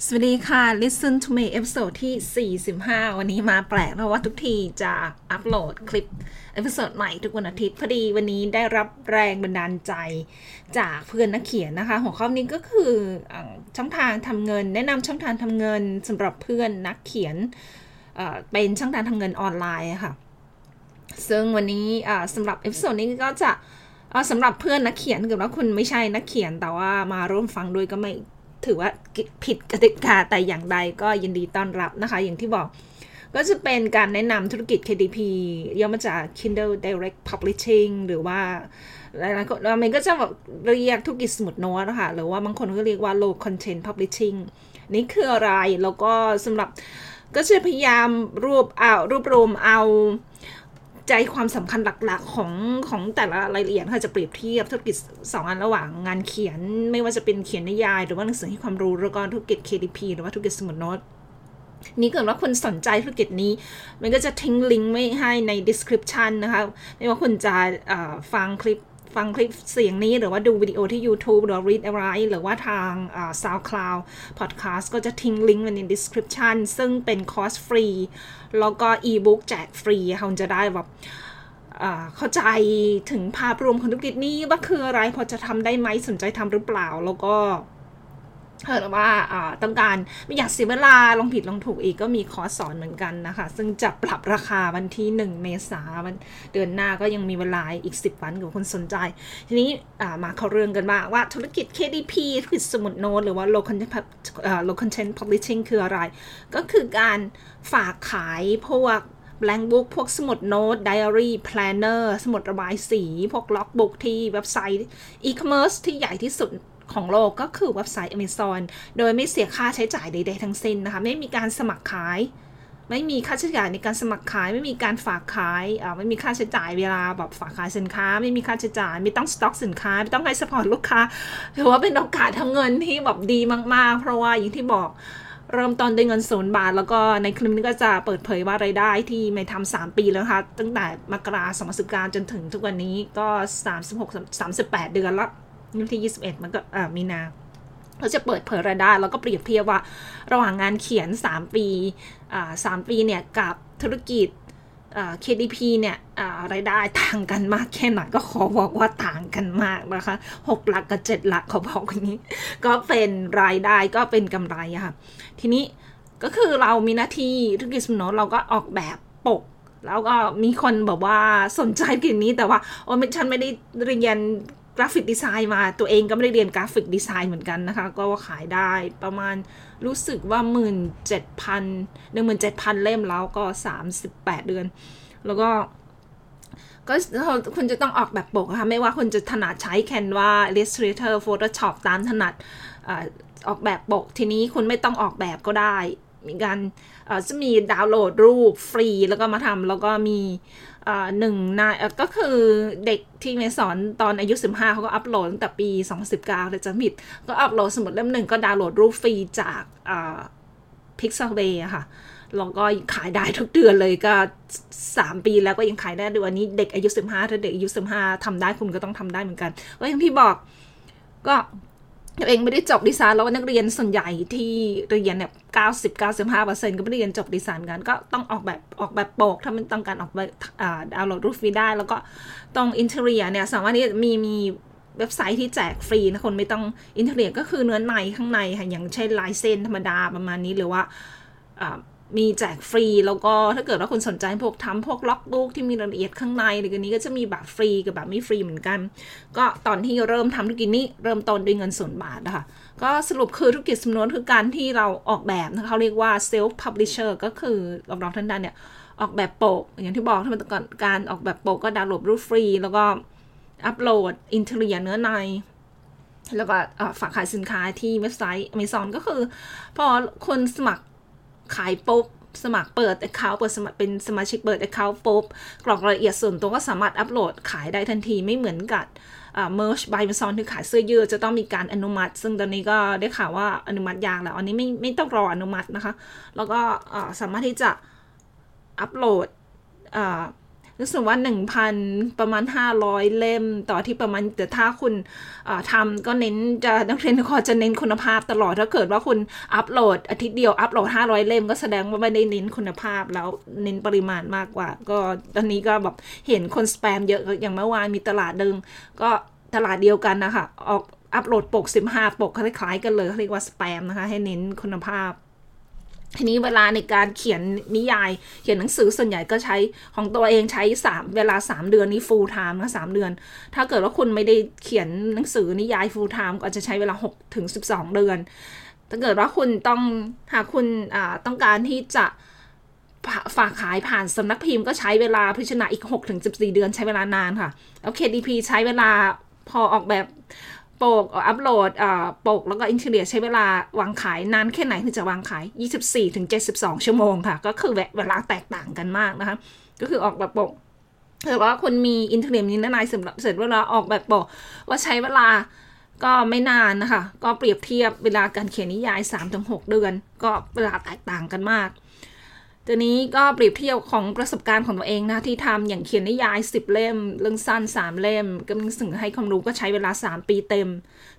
สวัสดีค่ะ Listen to me episode ที่ 45 วันนี้มาแปลกเพราะว่าทุกทีจะอัปโหลดคลิป episode ใหม่ทุกวันอาทิตย์พอดีวันนี้ได้รับแรงบันดาลใจจากเพื่อนนักเขียนนะคะ หัวข้อนี้ก็คือช่องทางทำเงิน แนะนำช่องทางทำเงินสำหรับเพื่อนนักเขียนเป็นช่องทางทำเงินออนไลน์ค่ะ ซึ่งวันนี้สำหรับ episode นี้ก็จะสำหรับเพื่อนนักเขียนเกิดว่าคุณไม่ใช่นักเขียนแต่ว่ามาร่วมฟังด้วยก็ไม่ ถือว่าผิดกติกาแต่อย่างใดก็ยินดีต้อนรับนะคะ อย่างที่บอกก็จะเป็นการแนะนำธุรกิจ KDP ย่อมาจาก Kindle Direct Publishing หรือว่าหลายๆคนมันก็จะแบบเรียกธุรกิจสมุดโน้ตนะคะหรือว่าบางคนก็เรียกว่า low content publishing นี่คืออะไร แล้วก็สำหรับก็จะพยายามรวบเอารวบรวมเอา ใจความสำคัญหลักๆ ของของแต่ละรายละเอียดค่ะจะเปรียบเทียบธุรกิจสองอันระหว่างงานเขียน ไม่ว่าจะเป็นเขียนนิยาย หรือว่าหนังสือให้ความรู้แล้วก็ธุรกิจ KDP หรือว่าธุรกิจสมุดโน้ตนี้เกิดว่าคุณสนใจธุรกิจนี้ มันก็จะทิ้งลิงก์ไว้ให้ใน description นะคะ ไม่ว่าคุณจะฟังคลิป ฟังคลิปเสียงนี้หรือว่าดูวิดีโอที่ YouTube หรือ read อะไรหรือว่าทาง SoundCloud Podcast ก็จะทิ้งลิงก์ไว้ใน description ซึ่งเป็นคอร์สฟรี แล้วก็ e-book แจกฟรีคุณจะได้แบบเข้าใจถึงภาพรวมของธุรกิจนี้ว่าคืออะไรพอจะทำได้ไหมสนใจทำหรือเปล่าแล้วก็ เออว่าต้องการไม่อยากเสียเวลาลองผิดลองถูกอีกก็มีคอร์สสอนเหมือนกันนะคะ ซึ่งจะปรับราคาวันที่ 1 เมษาวันเดือนหน้าก็ยังมีเวลาอีก 10 วันกับคนสนใจ ทีนี้มาเข้าเรื่องกันบ้างว่าธุรกิจ KDP ธุรกิจสมุดโน้ตหรือว่า low content low content publishing คืออะไร ก็คือการฝากขายพวก blank book พวกสมุดโน้ต diary planner สมุดระบายสี พวก logbook ที่เว็บไซต์ e-commerce ที่ใหญ่ที่สุด ของโลกก็คือเว็บไซต์ Amazon โดยไม่เสียค่าใช้จ่ายใด ๆ ทั้งสิ้นนะคะ ไม่มีการสมัครขาย ไม่มีค่าใช้จ่ายในการสมัครขาย ไม่มีการฝากขายอ่าไม่มีค่าใช้จ่ายเวลาแบบฝากขายสินค้า ไม่มีค่าใช้จ่าย ไม่ต้องสต็อกสินค้า ไม่ต้องให้สปอร์ตลูกค้า ถือว่าเป็นโอกาสทำเงินที่แบบดีมาก ๆ เพราะว่าอย่างที่บอกเริ่มต้นด้วยเงินศูนย์บาท แล้วก็ในคลิปนี้ก็จะเปิดเผยว่ารายได้ที่ไม่ทำสามปีแล้วค่ะ ตั้งแต่มกราสองพันสิบการจนถึงทุกวันนี้ก็สามสิบหกสามสิบแปดเดือนแล้ว วันที่ 21 มันก็มีนาเราจะเปิดเผยรายได้แล้วก็เปรียบเทียบว่า ระหว่างงานเขียน 3 ปีสามปีเนี่ยกับธุรกิจ KDP เนี่ยรายได้ต่างกันมากแค่ไหนก็ขอบอกว่าต่างกันมากนะคะหกหลักกับเจ็ดหลักเขาบอกอย่างนี้ ก็เป็นรายได้ก็เป็นกำไรค่ะ ทีนี้ก็คือเรามีหน้าที่ธุรกิจสมนเราก็ออกแบบปก แล้วก็มีคนแบอกว่าสนใจกิจนี้แต่ว่าโอ้ไม่ฉันไม่ได้เรียน กราฟิกดีไซน์มาตัวเองก็ไม่ได้เรียนกราฟิกดีไซน์เหมือนกันนะคะ ก็ขายได้ประมาณรู้สึกว่าหมื่นเจ็ดพันหนึ่งหมื่นเจ็ดพันเล่มแล้วก็สามสิบแปดเดือน แล้วก็ก็คุณจะต้องออกแบบปกค่ะไม่ว่าคุณจะถนัดใช้ Canva Illustrator Photoshop ตามถนัดออกแบบปก ทีนี้คุณไม่ต้องออกแบบก็ได้ มีการจะมีดาวน์โหลดรูปฟรีแล้วก็มาทำแล้วก็มี หนึ่งนายก็คือเด็กที่เมสอนตอนอายุ 15เขาก็อัปโหลดตั้งแต่ปี 2019เลยจะมิด ก็อัปโหลดสมุดเล่มหนึ่งก็ดาวน์โหลดรูปฟรีจากพิกซ l เ a y อะค่ะแล้วก็ขายได้ทุกเดือนเลยก็ 3 ปีแล้วก็ยังขายได้ด้วยวันนี้เด็กอายุ 15 ถ้าเด็กอายุ 15ทำได้คุณก็ต้องทำได้เหมือนกันก็อย่างที่บอกก็ ตัวเองไม่ได้จบดีไซน์แล้วนักเรียนส่วนใหญ่ที่เรียนเนี่ยเก้าสิบเก้าสิบห้าเปอร์เซ็นต์ก็ไม่ได้เรียนจบดีไซน์กัน ก็ต้องออกแบบออกแบบปก ถ้ามันต้องการออกแบบดาวน์โหลดรูปฟรีได้ แล้วก็ตรง interior เนี่ยสามารถที่มีมีเว็บไซต์ที่แจกฟรีนะคนไม่ต้อง interior ก็คือเนื้อในข้างในค่ะอย่างเช่นลายเส้นธรรมดาประมาณนี้หรือว่า มีแจกฟรี แล้วก็ถ้าเกิดว่าคุณสนใจพวกทำพวก log book ที่มีรายละเอียดข้างในหรือกันนี้ก็จะมีแบบฟรีกับแบบไม่ฟรีเหมือนกัน ก็ตอนที่เริ่มทำธุรกิจนี้เริ่มต้นด้วยเงินศูนย์บาทนะคะก็สรุปคือธุรกิจสมุดโน้ตคือการที่เราออกแบบเขาเรียกว่า self publisher ก็คือเราเราท่านใดเนี่ยออกแบบปกอย่างที่บอกถ้าเป็นการออกแบบปกก็ดาวน์โหลดรูปฟรี แล้วก็อัปโหลด interior เนื้อในแล้วก็ฝากขายสินค้าที่เว็บไซต์ Amazon ก็คือ พอคนสมัคร ขายปุ๊บสมัครเปิด account เปิดสมัครเป็นสมาชิกเปิด account ปุ๊บกรอกรายละเอียดส่วนตัวก็สามารถอัปโหลดขายได้ทันทีไม่เหมือนกับ merge by Amazon ที่ขายเสื้อยืดจะต้องมีการอนุมัติ ซึ่งตอนนี้ก็ได้ข่าวว่าอนุมัติยากแล้ว อันนี้ไม่ไม่ต้องรออนุมัตินะคะ แล้วก็สามารถที่จะอัปโหลด รู้สึกว่า 1,000 ประมาณ 500 เล่มต่อที่ประมาณแต่ถ้าคุณทำก็เน้นจะนักเรียนคอจะเน้นคุณภาพตลอด ถ้าเกิดว่าคุณอัปโหลดอาทิตย์เดียวอัปโหลด 500 เล่มก็แสดงว่าไม่ได้เน้นคุณภาพแล้วเน้นปริมาณมากกว่า ก็ตอนนี้ก็แบบเห็นคนสแปมเยอะอย่างเมื่อวานมีตลาดดึงก็ตลาดเดียวกันนะคะออกอัปโหลดปก 15 ปกคล้ายๆกันเลยเรียกว่าสแปมนะคะ ให้เน้นคุณภาพ ทีนี้เวลาในการเขียนนิยาย เขียนหนังสือส่วนใหญ่ก็ใช้ของตัวเองใช้สามเวลาสามเดือนนี้ full time นะสามเดือน ถ้าเกิดว่าคุณไม่ได้เขียนหนังสือนิยาย full time ก็จะใช้เวลาหกถึงสิบสองเดือน ถ้าเกิดว่าคุณต้องหากคุณต้องการที่จะฝากขายผ่านสำนักพิมพ์ก็ใช้เวลาพิจารณาอีก6ถึง14 เดือนใช้เวลานานค่ะแล้ว KDP ใช้เวลาพอออกแบบ ปกอัปโหลดปกแล้วก็อินเทเน็ตใช้เวลาวางขายนานแค่ไหนถึงจะวางขาย 24ถึง72 ชั่วโมงค่ะ ก็คือเวลาแตกต่างกันมากนะคะ ก็คือออกแบบปกถือว่าคุณมี interior เนื้อในเสร็จเวลาออกแบบปกว่าใช้เวลาก็ไม่นานนะคะ ก็เปรียบเทียบเวลาการเขียนนิยาย 3-6 เดือน ก็เวลาแตกต่างกันมาก ตัวนี้ก็เปรียบเทียบของประสบการณ์ของตัวเองนะ ที่ทำอย่างเขียนนิยาย 10 เล่ม เรื่องสั้น 3 เล่มก็มีสิ่งให้ความรู้ก็ใช้เวลา 3 ปีเต็ม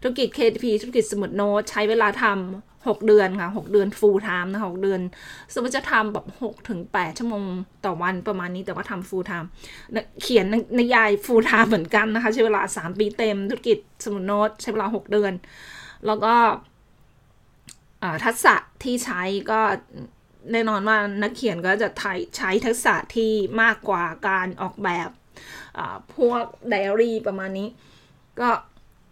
ธุรกิจ KDP ธุรกิจสมุดโน้ตใช้เวลาทำ6 เดือนค่ะ 6 เดือน full time นะ6เดือน สมมติจะทำแบบ6ถึง8ชั่วโมงต่อวันประมาณนี้แต่ว่าทำ full time เขียนนิยาย full time เหมือนกันนะคะ ใช้เวลา 3 ปีเต็ม ธุรกิจสมุดโน้ตใช้เวลา 6 เดือน แล้วก็ทักษะที่ใช้ก็ แน่นอนว่านักเขียนก็จะใช้ทักษะที่มากกว่าการออกแบบพวกไดอารี่ประมาณนี้ ก็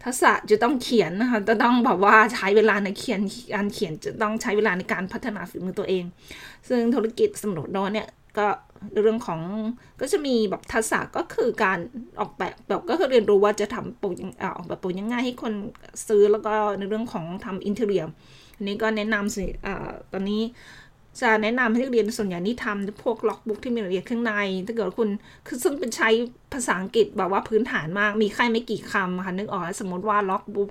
ทักษะจะต้องเขียนนะคะจะต้องแบบว่าใช้เวลาในเขียนการเขียนจะต้องใช้เวลาในการพัฒนาฝีมือตัวเอง ซึ่งธุรกิจสมุดโน้ตเนี่ยก็เรื่องของก็จะมีแบบทักษะก็คือการออกแบบแบบก็คือเรียนรู้ว่าจะทำปกออกแบบปกยังไงให้คนซื้อแล้วก็ในเรื่องของทำ interior อันนี้ก็แนะนำสิอตอนนี้ จะแนะนำให้นักเรียนส่วนใหญ่นี่ทำพวก log book ที่มีรายละเอียดข้างใน ถ้าเกิดคุณคือซึ่งเป็นใช้ภาษาอังกฤษแบบว่าพื้นฐานมาก มีแค่ไม่กี่คำค่ะนึกออกสมมติว่า log book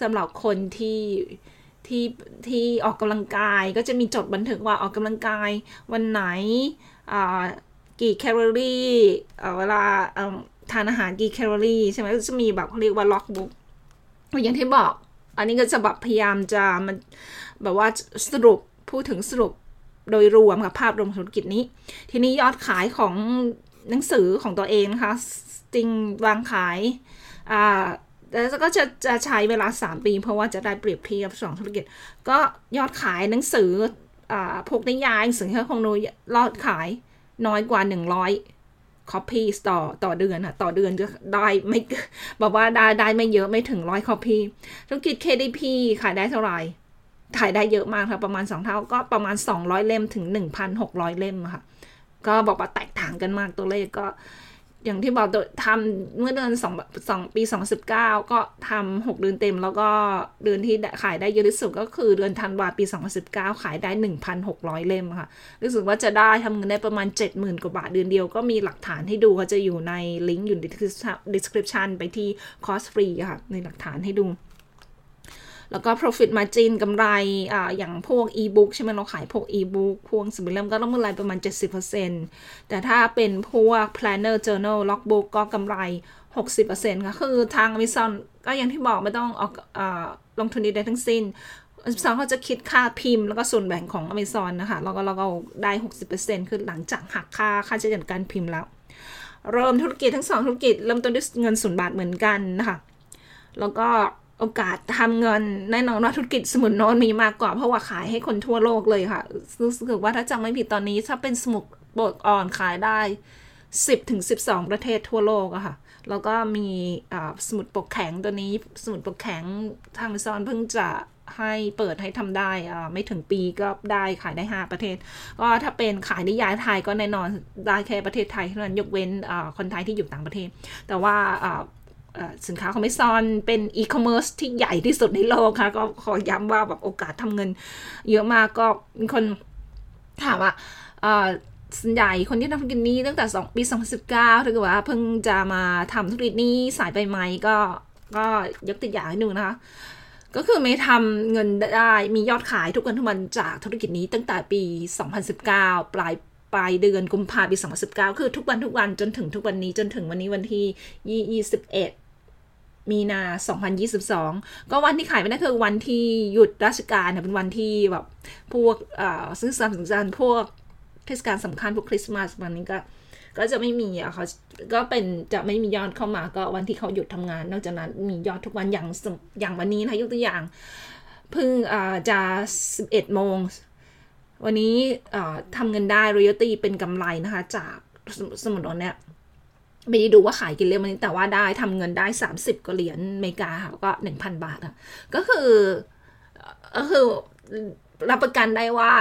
สำหรับคนที่ที่ที่ออกกำลังกายก็จะมีจดบันทึกว่าออกกำลังกายวันไหนกี่แคลอรี่เวลาทานอาหารกี่แคลอรี่ใช่ไหมก็จะมีแบบเขาเรียกว่าล็อกบุ๊กอย่างที่บอก อันนี้ก็จะแบบพยายามจะมันแบบว่าสรุปพูดถึงสรุป โดยรวมกับภาพรวมธุรกิจนี้ ทีนี้ยอดขายของหนังสือของตัวเองนะคะจริงวางขายอ่าแล้วก็จะจะใช้เวลา 3 ปี เพราะว่าจะได้เปรียบเทียบสองธุรกิจ ก็ยอดขายหนังสืออ่าพวกนิยายหนังสือที่คงนูยอดขายน้อยกว่า 100 copy ต่อต่อเดือนค่ะต่อเดือนจะได้ไม่บอกว่าได้ได้ไม่เยอะไม่ถึงร้อย copy ธุรกิจ KDP ขายได้เท่าไหร่ ขายได้เยอะมากค่ะ ประมาณ 2 เท่าก็ประมาณ 200 เล่มถึง 1,600 เล่มค่ะ ก็บอกว่าแตกต่างกันมากตัวเลขก็ อย่างที่บอกทำเมื่อเดือนสองสองปี 2019 ก็ทำ6เดือนเต็ม แล้วก็เดือนที่ขายได้เยอะที่สุดก็คือเดือนธันวาปี 2019 ขายได้ 1,600 เล่มค่ะ รู้สึกว่าจะได้ทำเงินได้ประมาณ 70,000 กว่าบาทเดือนเดียวก็มีหลักฐานให้ดูก็จะอยู่ในลิงก์อยู่ใน description ไปที่ cost free ค่ะในหลักฐานให้ดู แล้วก็ profit margin กำไรออย่างพวก e-book ใช่ไหมเราขายพวก e-book พวกสมุดเล่มก็ต้องกำไรประมาณ 70%แต่ถ้าเป็นพวก planner journal logbook ก็กำไร 60%ค่ะคือทาง Amazon ก็อย่างที่บอกไม่ต้องออกอลงทุนใดทั้งสิ้น Amazon เขาจะคิดค่าพิมพ์แล้วก็ส่วนแบ่งของ Amazon นะคะแล้วก็เราก็ได้ 60%คือหลังจากหักค่าค่าใช้จ่ายการพิมพ์แล้ว เริ่มธุรกิจทั้งสองธุรกิจเริ่มต้นด้วยเงินศูนย์บาทเหมือนกันนะคะ แล้วก็ โอกาสทำเงินแน่นอนว่าธุรกิจสมุนโนนมีมากกว่า เพราะว่าขายให้คนทั่วโลกเลยค่ะรู้สึกว่าถ้าจำไม่ผิดตอนนี้ ถ้าเป็นสมุดบดอ่อนขายได้ 10ถึง12 ประเทศทั่วโลกอะค่ะ แล้วก็มีสมุดปกแข็งตัวนี้ สมุดปกแข็งทางซอนเพิ่งจะให้เปิดให้ทำได้ไม่ถึงปีก็ได้ขายได้ 5 ประเทศ ก็ถ้าเป็นขายนิยายไทยก็แน่นอนได้แค่ประเทศไทยเท่านั้นยกเว้นคนไทยที่อยู่ต่างประเทศ แต่ว่า สินค้าของ Amazon เป็นอีคอมเมิร์ซที่ใหญ่ที่สุดในโลกค่ะ ก็ขอย้ำว่าแบบโอกาสทำเงิน เยอะมากก็มีคนถามว่าส่วนใหญ่คนที่ทำธุรกิจนี้ตั้งแต่2ปี2019ถ้าเกิดว่าเพิ่งจะมาทำธุรกิจนี้สายไปไหมก็ก็ยกตัวอย่างให้ดูนะคะ ก็คือไม่ทำเงินได้มียอดขายทุกวันทุกวันจากธุรกิจนี้ตั้งแต่ปี 2019 ปลายปลายเดือนกุมภาพันธ์ปี 2019 คือทุกวันทุกวันจนถึงทุกวันนี้จนถึงวันนี้วันที่ 21 มีนา 2022 ก็วันที่ขายไม่ได้คือวันที่หยุดราชการเป็นวันที่แบบพวกซื้อสามสำคัญพวกเทศกาลสำคัญพวกคริสต์มาสวันนี้ก็ก็จะไม่มีอะเขาก็เป็นจะไม่มียอดเข้ามาก็วันที่เขาหยุดทำงาน นอกจากนั้นมียอดทุกวันอย่างอย่างวันนี้นะยกตัวอย่างเพิ่งจะ 11 โมง วันนี้ทำเงินได้ royalty เป็นกำไรนะคะ จากสมุดนเนี่ย ไม่ได้ดูว่าขายกี่เหรียญวันนี้แต่ว่าได้ทำเงินได้ 30กว่าเหรียญอเมริกาค่ะก็1,000บาทอะก็คือก็คือรับประกันได้ว่า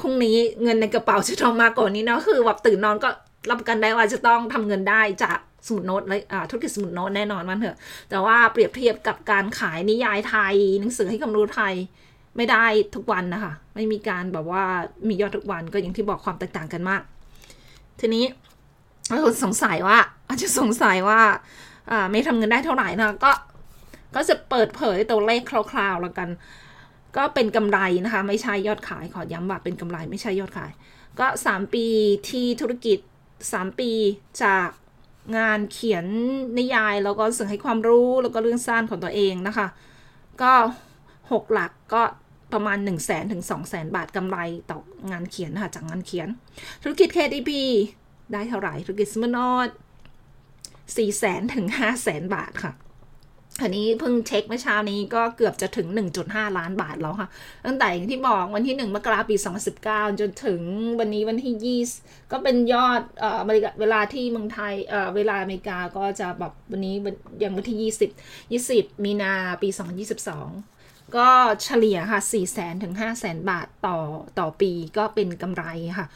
พรุ่งนี้เงินในกระเป๋าจะต้องมากกว่านี้เนาะคือแบบตื่นนอนก็รับประกันได้ว่าจะต้องทำเงินได้จากสมุดโน้ตเลยธุรกิจสมุดโน้ตแน่นอนมันเถอะ แต่ว่าเปรียบเทียบกับการขายนิยายไทย หนังสือให้ความรู้ไทยไม่ได้ทุกวันนะคะ ไม่มีการแบบว่ามียอดทุกวันก็อย่างที่บอกความแตกต่างกันมาก ทีนี้ คนสงสัยว่า อาจจะสงสัยว่าไม่ทำเงินได้เท่าไหร่นะก็ก็จะเปิดเผยตัวเลขคร่าวๆแล้วกัน ก็เป็นกำไรนะคะ ไม่ใช่ยอดขายขอย้ำว่าเป็นกำไรไม่ใช่ยอดขาย ก็ 3 ปีที่ธุรกิจ 3 ปีจากงานเขียนนิยายแล้วก็สื่อให้ความรู้แล้วก็เรื่องสั้นของตัวเองนะคะ ก็ 6 หลักก็ประมาณ 1 0 0 0 0แสนถึง2 0 0แสนบาทกำไรต่องานเขียนนะคะจากงานเขียน ธุรกิจ KDP ได้เท่าไหร่ธุรกิจสมนอด4แสนถึง5แสนบาทค่ะอันนี้เพิ่งเช็คเมื่อเช้านี้ก็เกือบจะถึง 1.5 ล้านบาทแล้วค่ะ ตั้งแต่อย่างที่บอกวันที่ 1 มกราปี 2019 จนถึงวันนี้วันที่ 20 ก็เป็นยอดเอ่อเวลาที่เมืองไทยเอ่อเวลาอเมริกาก็จะแบบวันนี้ยังวันที่ 20 20 มีนาปี 2022 ก็เฉลี่ยค่ะ 4 0 0แสนถึง 5 0 0แสนบาทต่อต่อปีก็เป็นกำไรค่ะ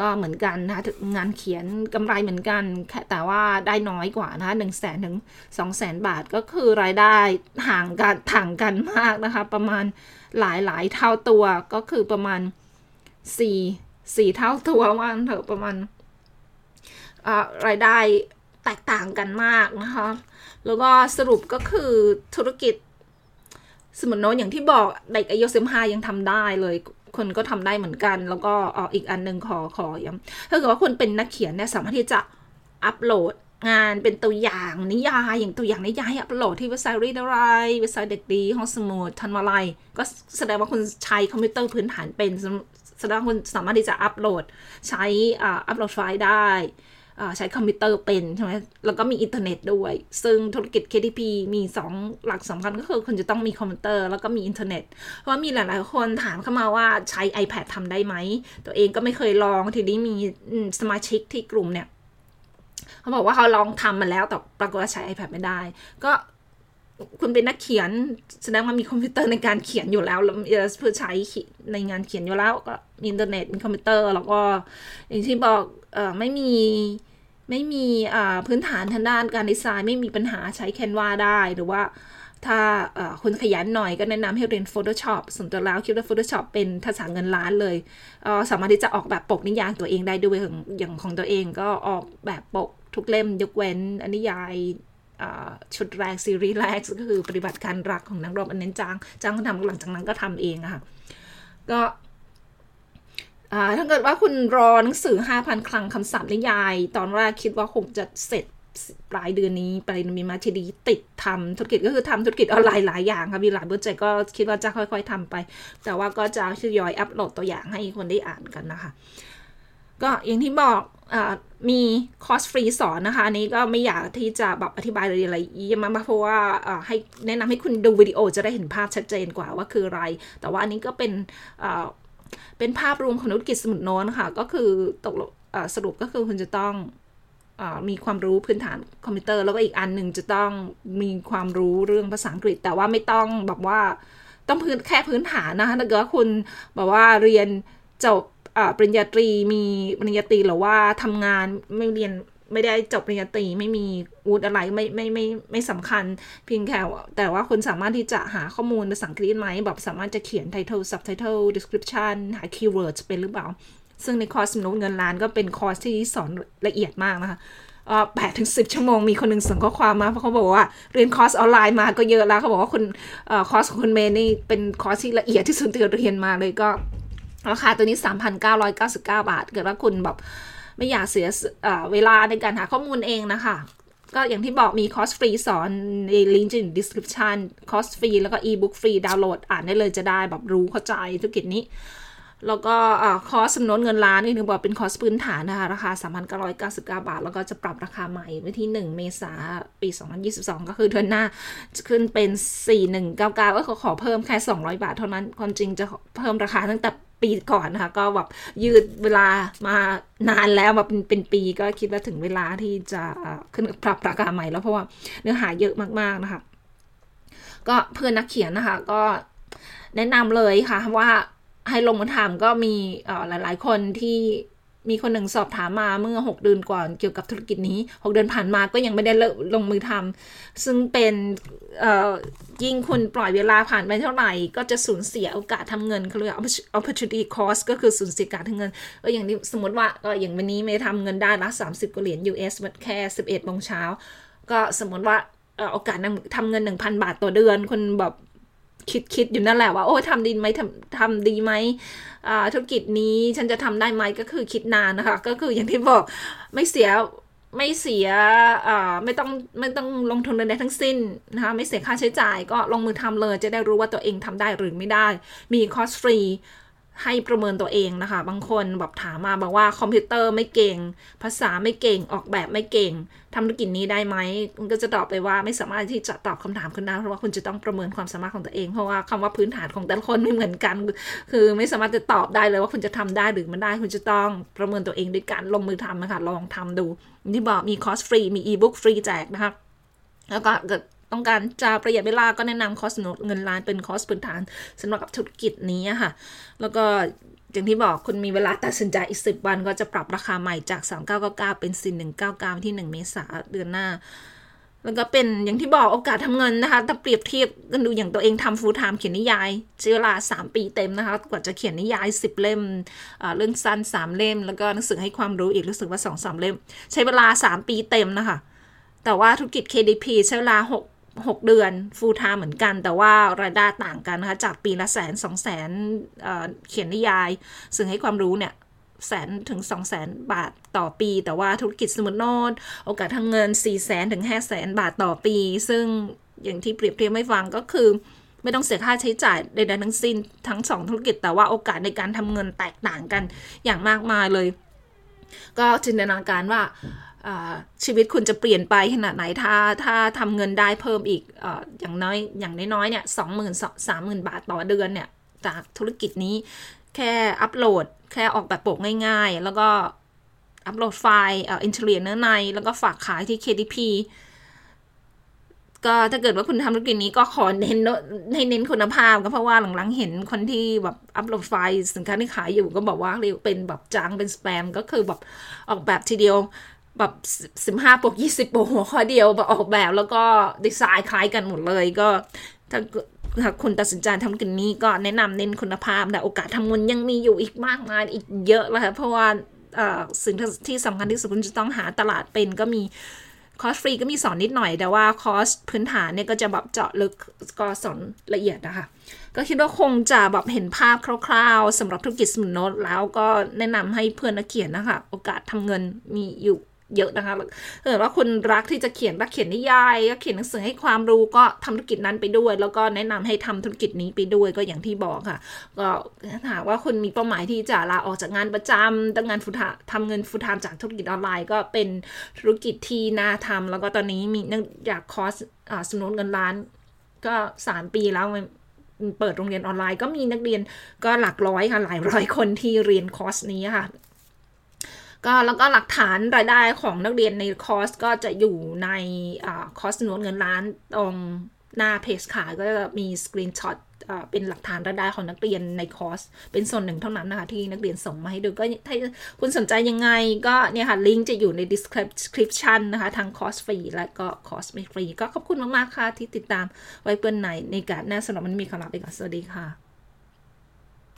ก็เหมือนกันนะคะงานเขียนกำไรเหมือนกัน แต่ว่าได้น้อยกว่านะคะหนึ่งแสนถึงสองแสนบาทก็คือรายได้ห่างกันถ่างกันมากนะคะ ประมาณหลายหลายเท่าตัวก็คือประมาณสี่สี่เท่าตัวว่าเถอะประมาณรายได้แตกต่างกันมากนะคะ แล้วก็สรุปก็คือธุรกิจสมุนโนอย่างที่บอกเด็กอายุสิบห้ายังทำได้เลย คนก็ทำได้เหมือนกัน แล้วก็ออีกอันหนึ่งขอขอย้ำถ้าเกิดว่าคุณเป็นนักเขียนเนี่ยสามารถที่จะอัปโหลดงานเป็นตัวอย่างนิยายอย่างตัวอย่างนิยายอัปโหลดที่เว็บไซต์รีดอะไรเว็บไซต์เด็กดีห้องสมุดธัญวลัยก็แสดงว่าคุณใช้คอมพิวเตอร์พื้นฐานเป็นแสดงว่าคุณสามารถที่จะอัปโหลดใช้อัปโหลดไฟล์ได้ ใช้คอมพิวเตอร์เป็นใช่ไหมแล้วก็มีอินเทอร์เน็ตด้วย ซึ่งธุรกิจ KDP มี 2 หลักสำคัญก็คือคุณจะต้องมีคอมพิวเตอร์แล้วก็มีอินเทอร์เน็ต เพราะมีหลาย ๆ คนถามเข้ามาว่าใช้ iPad ทำได้ไหม ตัวเองก็ไม่เคยลอง ทีนี้มีสมาชิกที่กลุ่มเนี่ยเขาบอกว่าเขาลองทำมาแล้วแต่ปรากฏว่าใช้ iPad ไม่ได้ ก็คุณเป็นนักเขียนแสดงว่ามีคอมพิวเตอร์ในการเขียนอยู่แล้วแล้วเพื่อใช้ในงานเขียนอยู่แล้วก็มีอินเทอร์เน็ตมีคอมพิวเตอร์ แล้วก็อย่างที่บอกเออไม่มี ไม่มีพื้นฐานทางด้านการดีไซน์ไม่มีปัญหาใช้ Canva ได้หรือว่าถ้าคุณขยันหน่อยก็แนะนำให้เรียน Photoshop ส่วนตัวแล้วคิดว่า Photoshop เป็นทักษะเงินล้านเลย สามารถที่จะออกแบบปกนิยายตัวเองได้ด้วยอย่างของตัวเองก็ออกแบบปกทุกเล่มยกเว้นอนิยายชุดแรกซีรีส์แรกก็คือปฏิบัติการรักของนักรบอันน้นจ้างจ้างคนทำหลังจากนั้นก็ทำเองอะค่ะก็ ถ้าเกิดว่าคุณรอหนังสือ 5,000 คลังคำศัพท์นิยาย ตอนแรกคิดว่าคงจะเสร็จปลายเดือนนี้ไปมีมาทีดีติดทำธุรกิจก็คือทำธุรกิจออนไลน์หลายอย่างค่ะมีหลายโปรเจกต์ก็คิดว่าจะค่อยๆทำไป แต่ว่าก็จะทยอยอัปโหลดตัวอย่างให้คนได้อ่านกันนะคะ ก็อย่างที่บอกอมีคอร์สฟรีสอนนะคะอันนี้ก็ไม่อยากที่จะแบบอธิบายอะไรเยอะมากเพราะว่าให้แนะนำให้คุณดูวิดีโอจะได้เห็นภาพชัดเจนกว่าว่าคืออะไร แต่ว่าอันนี้ก็เป็น เป็นภาพรวมของธุรกิจสมุดโน้ตค่ะ ก็คือตกสรุปก็คือคุณจะต้องอมีความรู้พื้นฐานคอมพิวเตอร์ แล้วก็อีกอันหนึ่งจะต้องมีความรู้เรื่องภาษาอังกฤษ แต่ว่าไม่ต้องแบบว่าต้องพื้นแค่พื้นฐานนะคะถ้าเกิดว่าคุณแบบว่าเรียนจบปริญญาตรีมีปริญญาตรีหรือว่าทำงานไม่เรียน ไม่ได้จบปริญญาตรีไม่มีอูดอะไรไม่ไม่ไม่ไม่สำคัญเพียงแค่แต่ว่าคุณสามารถที่จะหาข้อมูลภาษาอังกฤษไหมแบบสามารถจะเขียน title subtitle description หา keywords เป็นหรือเปล่า ซึ่งในคอร์สมนุษย์เงินล้านก็เป็นคอร์สที่สอนละเอียดมากนะคะแปดถึงสิบชั่วโมงมีคนหนึ่งส่งข้อความมาเพราะเขาบอกว่าเรียนคอร์สออนไลน์มาก็เยอะแล้วเขาบอกว่าคุณคอร์สของคุณเมย์นี่เป็นคอร์สที่ละเอียดที่สุดที่เรียนมาเลยก็ราคาตัวนี้ 3,999 บาท เกิดว่าคุณแบบ ไม่อยากเสียเวลาในการหาข้อมูลเองนะคะ ก็อย่างที่บอกมีคอร์สฟรีสอนในลิงก์ใน description คอร์สฟรีแล้วก็อีบุ๊กฟรีดาวน์โหลดอ่านได้เลยจะได้แบบรู้เข้าใจธุรกิจนี้ แล้วก็คอร์สสำนวนเงินล้านนี่ถึงบอกเป็นคอร์สพื้นฐานนะคะ ราคา 3,999 บาท แล้วก็จะปรับราคาใหม่วันที่ 1 เมษาปี 2022 ก็คือเดือนหน้าจะขึ้นเป็น 4199ก็ขอเพิ่มแค่ 200 บาทเท่านั้นความจริงจะเพิ่มราคาตั้งแต่ ปีก่อนนะคะก็แบบยืดเวลามานานแล้วมาเป็นเป็นปีก็คิดว่าถึงเวลาที่จะขึ้นปรับราคาใหม่แล้วเพราะว่าเนื้อหาเยอะมากๆนะคะ ก็เพื่อนนักเขียนนะคะ ก็แนะนำเลยค่ะว่าให้ลงมาถามก็มีหลาย ๆ คนที่ มีคนหนึ่งสอบถามมาเมื่อ 6 เดือนก่อนเกี่ยวกับธุรกิจนี้ 6 เดือนผ่านมาก็ยังไม่ได้ลงมือทำซึ่งเป็นยิ่งคุณปล่อยเวลาผ่านไปเท่าไหร่ ก็จะสูญเสียโอกาสทำเงินเขาเรียก opportunity cost ก็คือสูญเสียการทำเงินก็อย่างนี้สมมติว่าก็อย่างวันนี้ไม่ทำเงินได้ละ30กว่าเหรียญ US มันแค่ 11โมงเช้าก็สมมติว่าโอกาสทำเงิน 1,000 บาทต่อเดือน คนแบบ คิดคิดอยู่นั่นแหละว่าโอ้ทำดีไหมทำทำดีไหมธุรกิจนี้ฉันจะทำได้ไหมก็คือคิดนานนะคะ ก็คืออย่างที่บอกไม่เสียไม่เสียไม่ต้องไม่ต้องลงทุนใดทั้งสิ้นนะคะไม่เสียค่าใช้จ่ายก็ลงมือทำเลย จะได้รู้ว่าตัวเองทำได้หรือไม่ได้ มีคอสฟรี ให้ประเมินตัวเองนะคะ บางคนแบบถามมาบอกว่าคอมพิวเตอร์ไม่เก่ง ภาษาไม่เก่งออกแบบไม่เก่งทำธุรกิจนี้ได้ไหมมันก็จะตอบไปว่าไม่สามารถที่จะตอบคำถามคุณได้เพราะว่าคุณจะต้องประเมินความสามารถของตัวเองเพราะว่าคำว่าพื้นฐานของแต่ละคนไม่เหมือนกัน คือไม่สามารถจะตอบได้เลยว่าคุณจะทำได้หรือไม่ได้คุณจะต้องประเมินตัวเองด้วยการลงมือทำนะคะลองทำดูที่บอกมีคอร์สฟรีมีอีบุ๊กฟรีแจกนะคะแล้วก็เกิด ต้องการจะประหยัดเวลาก็แนะนำคอร์สเงินล้านเป็นคอร์สพื้นฐานสำหรับธุรกิจนี้ค่ะ แล้วก็อย่างที่บอกคุณมีเวลาตัดสินใจอีกสิบวันก็จะปรับราคาใหม่จาก 3999 เป็น4199 ที่ 1 เมษาเดือนหน้า แล้วก็เป็นอย่างที่บอกโอกาสทำเงินนะคะ ถ้าเปรียบเทียบกันดูอย่างตัวเองทำฟูลไทม์เขียนนิยายใช้เวลา 3 ปีเต็มนะคะ กว่าจะเขียนนิยาย 10 เล่ม เรื่องสั้น 3 เล่ม แล้วก็หนังสือให้ความรู้อีกรู้สึกว่า 2-3 เล่ม ใช้เวลา 3 ปีเต็มนะคะ แต่ว่าธุรกิจ KDP ใช้เวลา 6 6 เดือนฟูลไทม์เหมือนกัน แต่ว่ารายได้ต่างกันนะคะ จากปีละแสนสองแสนเขียนนิยาย ซึ่งให้ความรู้เนี่ยแสนถึงสองแสนบาทต่อปี แต่ว่าธุรกิจสมุดโนดโอกาสทางเงิน4ี่แสนถึงห้าแสนบาทต่อปี ซึ่งอย่างที่เปรียบเทียบไม่ฟังก็คือ ไม่ต้องเสียค่าใช้จ่ายใดๆทั้งสิ้นทั้งสองธุรกิจแต่ว่าโอกาสในการทำเงินแตกต่างกันอย่างมากมายเลย ก็จินตนาการว่า ชีวิตคุณจะเปลี่ยนไปขนาดไหนถ้าถ้าทำเงินได้เพิ่มอีกออย่างน้อยอย่างน้อยๆเนี่ยสองหมื่นสามหมื่นบาทต่อเดือนเนี่ยจากธุรกิจนี้แค่อัปโหลด แค่ออกแบบปกง่ายๆ แล้วก็อัปโหลดไฟล์ interior เนื้อใน แล้วก็ฝากขายที่ KDP ก็ถ้าเกิดว่าคุณทำธุรกิจนี้ก็ขอเน้นให้เน้นคุณภาพก็เพราะว่าหลังๆเห็นคนที่แบบอัปโหลดไฟล์สินค้าที่ขายอยู่ก็บอกว่าเรียกเป็นแบบ junk เป็นสแปมก็คือแบบออกแบบทีเดียว แบบสิบห้าปกยี่สิบปกหัวข้อเดียวแบบออกแบบแล้วก็ดีไซน์คล้ายกันหมดเลยก็ถ้าหากคุณตัดสินใจทำกินนี้ก็แนะนำเน้นคุณภาพแต่โอกาสทำเงินยังมีอยู่อีกมากมายอีกเยอะเลยค่ะเพราะว่าสิ่งที่สำคัญที่สุดคุณจะต้องหาตลาดเป็นก็มีคอร์สฟรีก็มีสอนนิดหน่อย แต่ว่าคอร์สพื้นฐานเนี่ยก็จะแบบเจาะลึกก็สอนละเอียดนะคะ ก็คิดว่าคงจะแบบเห็นภาพคร่าวๆสำหรับธุรกิจสมุนโนตแล้วก็แนะนำให้เพื่อนนักเขียนนะคะ โอกาสทำเงินมีอยู่ เยอะนะคะถ้าเกิดว่าคุณรักที่จะเขียนรักเขียนนิยายก็เขียนหนังสือให้ความรู้ก็ทำธุรกิจนั้นไปด้วย แล้วก็แนะนำให้ทำธุรกิจนี้ไปด้วยก็อย่างที่บอกค่ะ ก็ถามว่าคุณมีเป้าหมายที่จะลาออกจากงานประจำตั้งงานฟุตทำเงินฟุตทามจากธุรกิจออนไลน์ ก็เป็นธุรกิจที่น่าทำแล้วก็ตอนนี้มีเนื่องจากคอร์สสนุนเงินล้าน ก็สามปีแล้วเปิดโรงเรียนออนไลน์ก็มีนักเรียนก็หลักร้อยค่ะหลายร้อยคนที่เรียนคอร์สนี้ค่ะ ก็แล้วก็หลักฐานรายได้ของนักเรียนในคอร์สก็จะอยู่ในคอร์สโน้ตเงินล้านตรงหน้าเพจขายก็จะมี screenshot เป็นหลักฐานรายได้ของนักเรียนในคอร์ส เป็นส่วนหนึ่งเท่านั้นนะคะที่นักเรียนส่งมาให้ดูก็ถ้าคุณสนใจยังไงก็เนี่ยค่ะลิงก์จะอยู่ใน description นะคะทางคอร์สฟรีและก็คอร์สไม่ฟรี ก็ขอบคุณมาก ๆ ค่ะที่ติดตามไว้เพื่อนไหนในการหน้าสำหรับมันมีคำลาไปก่อนสวัสดีค่ะ